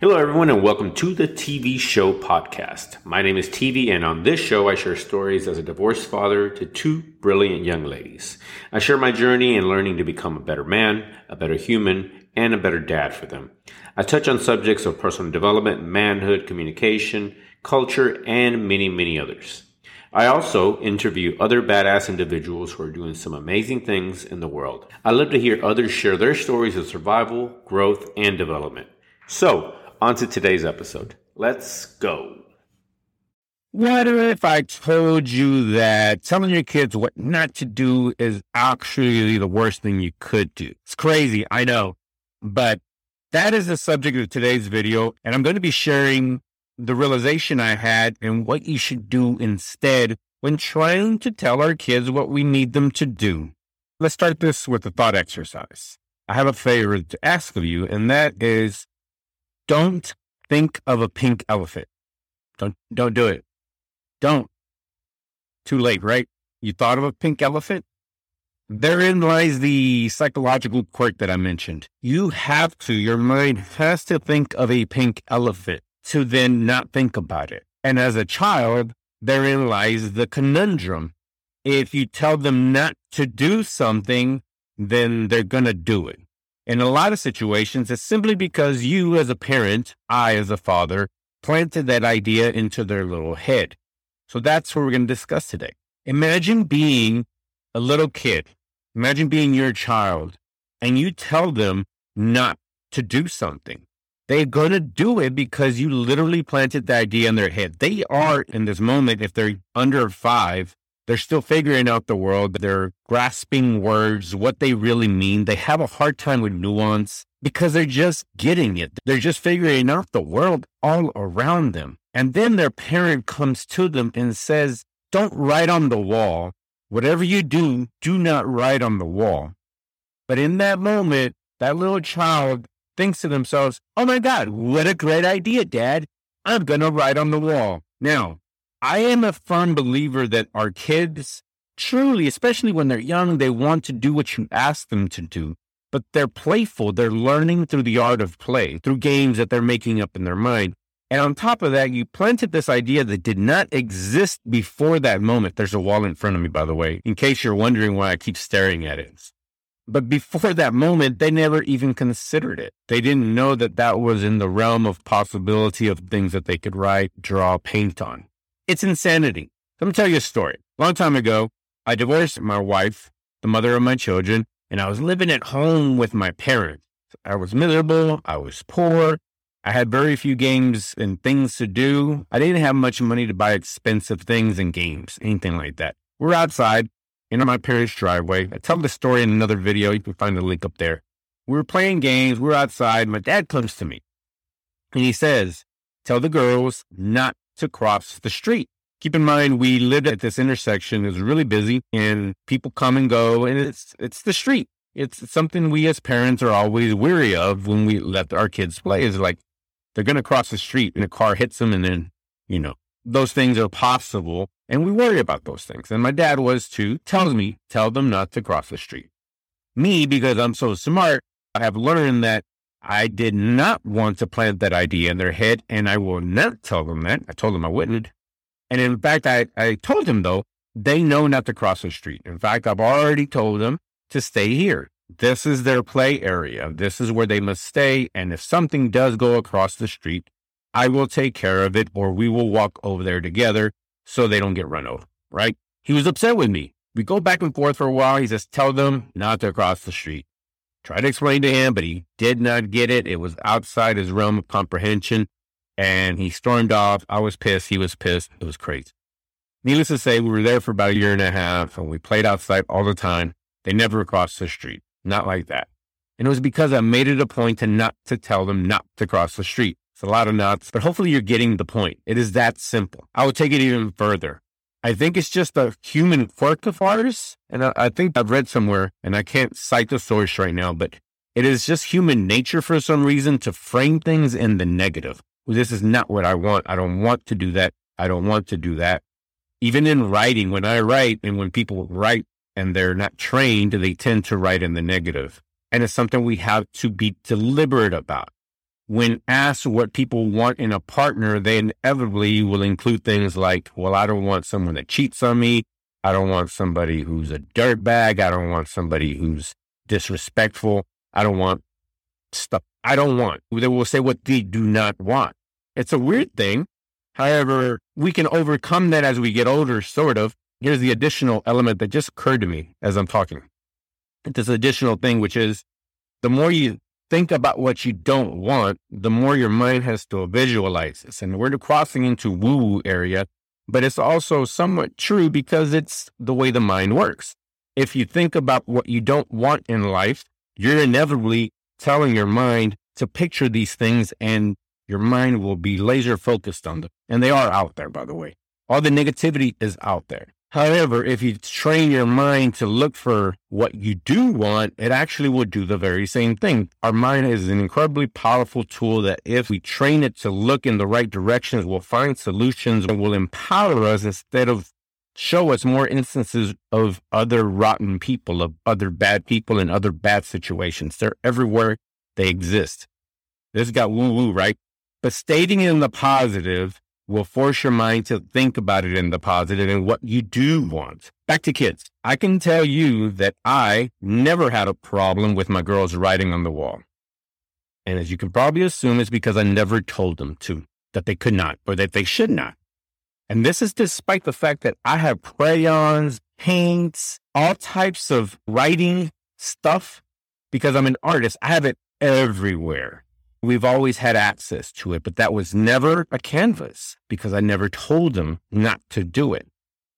Hello, everyone, and welcome to the TV Show Podcast. My name is TV, and on this show, I share stories as a divorced father to two brilliant young ladies. I share my journey in learning to become a better man, a better human, and a better dad for them. I touch on subjects of personal development, manhood, communication, culture, and many, many others. I also interview other badass individuals who are doing some amazing things in the world. I love to hear others share their stories of survival, growth, and development. So, on to today's episode. Let's go. What if I told you that telling your kids what not to do is actually the worst thing you could do? It's crazy, I know, but that is the subject of today's video. And I'm going to be sharing the realization I had and what you should do instead when trying to tell our kids what we need them to do. Let's start this with a thought exercise. I have a favor to ask of you, and that is don't think of a pink elephant. Don't don't do it. Don't. Too late, right? You thought of a pink elephant? Therein lies the psychological quirk that I mentioned. You have to, your mind has to think of a pink elephant to then not think about it. And as a child, therein lies the conundrum. If you tell them not to do something, then they're going to do it. In a lot of situations, it's simply because you, as a parent, I, as a father, planted that idea into their little head. So that's what we're going to discuss today. Imagine being a little kid. Imagine being your child and you tell them not to do something. They're going to do it because you literally planted the idea in their head. They are in this moment, if they're under five, they're still figuring out the world. They're grasping words, what they really mean. They have a hard time with nuance because they're just getting it. They're just figuring out the world all around them. And then their parent comes to them and says, Don't write on the wall. Whatever you do, do not write on the wall. But in that moment, that little child thinks to themselves, Oh my God, what a great idea, Dad. I'm going to write on the wall. Now, I am a firm believer that our kids truly, especially when they're young, they want to do what you ask them to do, but they're playful. They're learning through the art of play, through games that they're making up in their mind. And on top of that, you planted this idea that did not exist before that moment. There's a wall in front of me, by the way, in case you're wondering why I keep staring at it. But before that moment, they never even considered it. They didn't know that that was in the realm of possibility of things that they could write, draw, paint on. It's insanity. Let me tell you a story. Long time ago, I divorced my wife, the mother of my children, and I was living at home with my parents. I was miserable. I was poor. I had very few games and things to do. I didn't have much money to buy expensive things and games, anything like that. We're outside in my parents' driveway. I tell the story in another video. You can find the link up there. We were playing games. We we're outside. My dad comes to me and he says, Tell the girls not to cross the street. Keep in mind, we lived at this intersection. It was really busy and people come and go and it's, it's the street. It's something we as parents are always weary of when we let our kids play is like, they're going to cross the street and a car hits them and then, you know, those things are possible. And we worry about those things. And my dad was too, tells me, tell them not to cross the street. Me, because I'm so smart, I have learned that I did not want to plant that idea in their head, and I will not tell them that. I told them I wouldn't. And in fact, I, I told them, though, they know not to cross the street. In fact, I've already told them to stay here. This is their play area. This is where they must stay. And if something does go across the street, I will take care of it, or we will walk over there together so they don't get run over, right? He was upset with me. We go back and forth for a while. He says, Tell them not to cross the street. Tried to explain to him, but he did not get it. It was outside his realm of comprehension. And he stormed off. I was pissed. He was pissed. It was crazy. Needless to say, we were there for about a year and a half and we played outside all the time. They never crossed the street. Not like that. And it was because I made it a point to not to tell them not to cross the street. It's a lot of nuts, but hopefully you're getting the point. It is that simple. I would take it even further. I think it's just a human quirk of ours. And I, I, think I've read somewhere, and I can't cite the source right now, but it is just human nature for some reason to frame things in the negative. This is not what I want. I don't want to do that. I don't want to do that. Even in writing, when I write and when people write and they're not trained, they tend to write in the negative. And it's something we have to be deliberate about. When asked what people want in a partner, they inevitably will include things like, well, I don't want someone that cheats on me. I don't want somebody who's a dirtbag. I don't want somebody who's disrespectful. I don't want stuff I don't want. They will say what they do not want. It's a weird thing. However, we can overcome that as we get older, sort of. Here's the additional element that just occurred to me as I'm talking. This additional thing, which is the more you think about what you don't want, the more your mind has to visualize this. And we're crossing into woo woo area, but it's also somewhat true because it's the way the mind works. If you think about what you don't want in life, you're inevitably telling your mind to picture these things and your mind will be laser focused on them. And they are out there, by the way. All the negativity is out there. However, if you train your mind to look for what you do want, it actually will do the very same thing. Our mind is an incredibly powerful tool that if we train it to look in the right directions, we'll find solutions and will empower us instead of show us more instances of other rotten people, of other bad people in other bad situations. They're everywhere. They exist. This got woo woo, right? But stating in the positive will force your mind to think about it in the positive and what you do want. Back to kids. I can tell you that I never had a problem with my girls writing on the wall. And as you can probably assume, it's because I never told them to, that they could not or that they should not. And this is despite the fact that I have crayons, paints, all types of writing stuff because I'm an artist. I have it everywhere. We've always had access to it, but that was never a canvas because I never told them not to do it.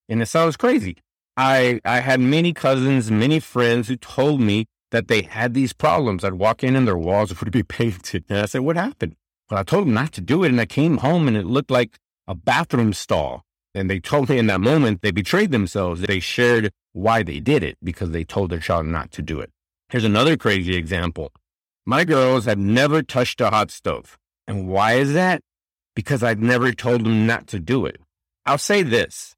And it sounds crazy. I, I had many cousins, many friends who told me that they had these problems. I'd walk in and their walls would be painted. And I said, What happened? Well, I told them not to do it. And I came home and it looked like a bathroom stall. And they told me in that moment they betrayed themselves. They shared why they did it because they told their child not to do it. Here's another crazy example. My girls have never touched a hot stove. And why is that? Because I've never told them not to do it. I'll say this.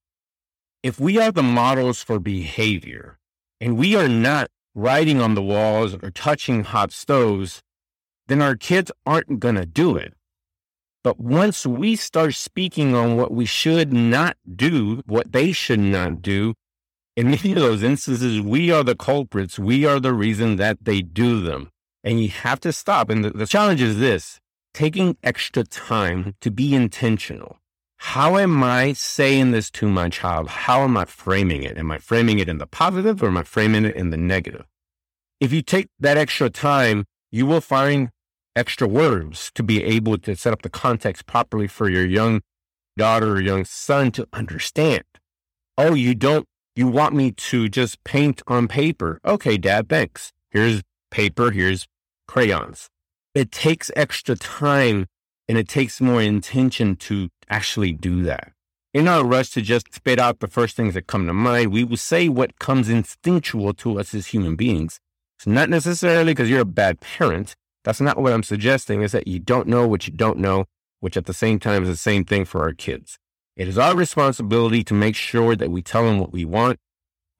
If we are the models for behavior and we are not writing on the walls or touching hot stoves, then our kids aren't going to do it. But once we start speaking on what we should not do, what they should not do, in many of those instances, we are the culprits. We are the reason that they do them and you have to stop. And the, the challenge is this taking extra time to be intentional. How am I saying this to my child? How am I framing it? Am I framing it in the positive or am I framing it in the negative? If you take that extra time, you will find extra words to be able to set up the context properly for your young daughter or young son to understand. Oh, you don't, you want me to just paint on paper. Okay, dad, thanks. Here's paper. Here's crayons. It takes extra time and it takes more intention to actually do that. In our rush to just spit out the first things that come to mind, we will say what comes instinctual to us as human beings. It's not necessarily because you're a bad parent. That's not what I'm suggesting, is that you don't know what you don't know, which at the same time is the same thing for our kids. It is our responsibility to make sure that we tell them what we want,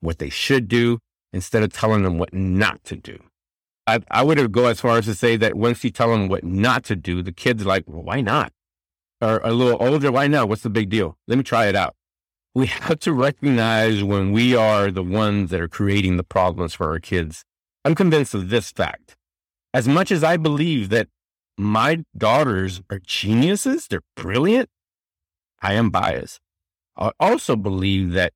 what they should do, instead of telling them what not to do. I, I would go as far as to say that once you tell them what not to do, the kid's like, well, why not? Or a little older, why not? What's the big deal? Let me try it out. We have to recognize when we are the ones that are creating the problems for our kids. I'm convinced of this fact. As much as I believe that my daughters are geniuses, they're brilliant, I am biased. I also believe that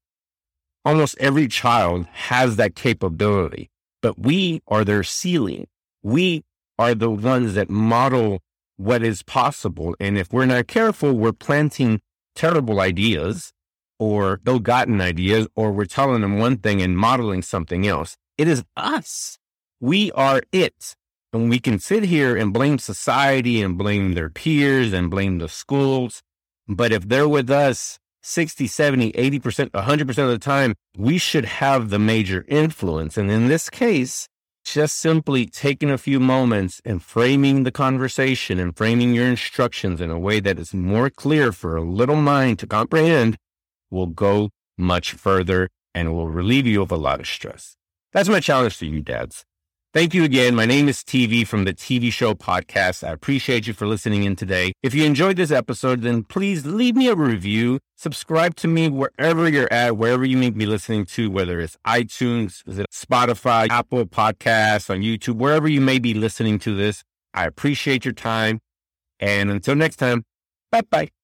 almost every child has that capability but we are their ceiling. We are the ones that model what is possible. And if we're not careful, we're planting terrible ideas or ill gotten ideas, or we're telling them one thing and modeling something else. It is us. We are it. And we can sit here and blame society and blame their peers and blame the schools. But if they're with us 60, 70, 80%, 100% of the time, we should have the major influence. And in this case, just simply taking a few moments and framing the conversation and framing your instructions in a way that is more clear for a little mind to comprehend will go much further and will relieve you of a lot of stress. That's my challenge to you, dads. Thank you again. My name is TV from the TV Show Podcast. I appreciate you for listening in today. If you enjoyed this episode, then please leave me a review. Subscribe to me wherever you're at, wherever you may be listening to, whether it's iTunes, is it Spotify, Apple Podcasts, on YouTube, wherever you may be listening to this. I appreciate your time. And until next time, bye bye.